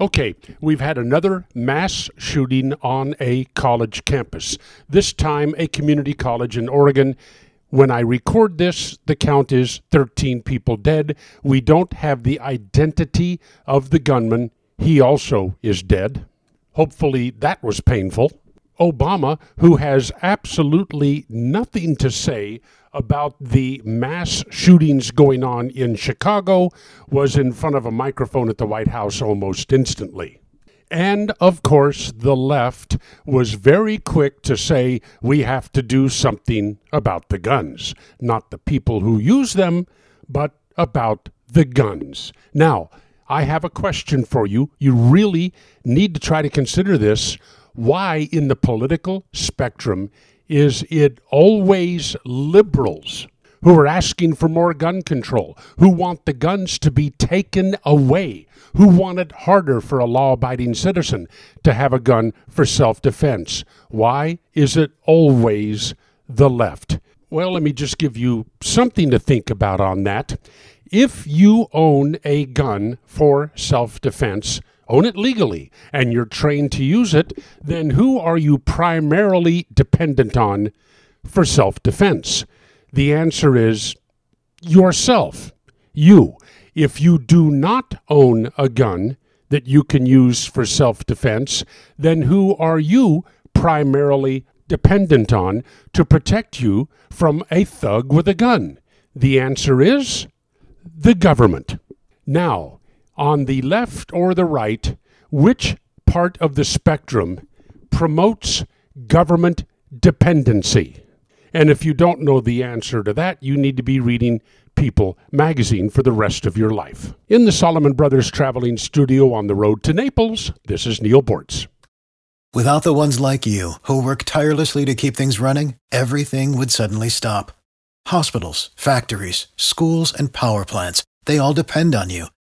Okay, we've had another mass shooting on a college campus, this time a community college in Oregon. When I record this, the count is 13 people dead. We don't have the identity of the gunman. He also is dead. Hopefully, that was painful. Obama, who has absolutely nothing to say about the mass shootings going on in Chicago, was in front of a microphone at the White House almost instantly. And of course, the left was very quick to say we have to do something about the guns. Not the people who use them, but about the guns. Now, I have a question for you. You really need to try to consider this. Why, in the political spectrum, is it always liberals who are asking for more gun control, who want the guns to be taken away, who want it harder for a law abiding citizen to have a gun for self defense? Why is it always the left? Well, let me just give you something to think about on that. If you own a gun for self defense, own it legally, and you're trained to use it, then who are you primarily dependent on for self defense? The answer is yourself. You. If you do not own a gun that you can use for self defense, then who are you primarily dependent on to protect you from a thug with a gun? The answer is the government. Now, on the left or the right, which part of the spectrum promotes government dependency? And if you don't know the answer to that, you need to be reading People magazine for the rest of your life. In the Solomon Brothers traveling studio on the road to Naples, this is Neal Boortz. Without the ones like you, who work tirelessly to keep things running, everything would suddenly stop. Hospitals, factories, schools, and power plants, they all depend on you.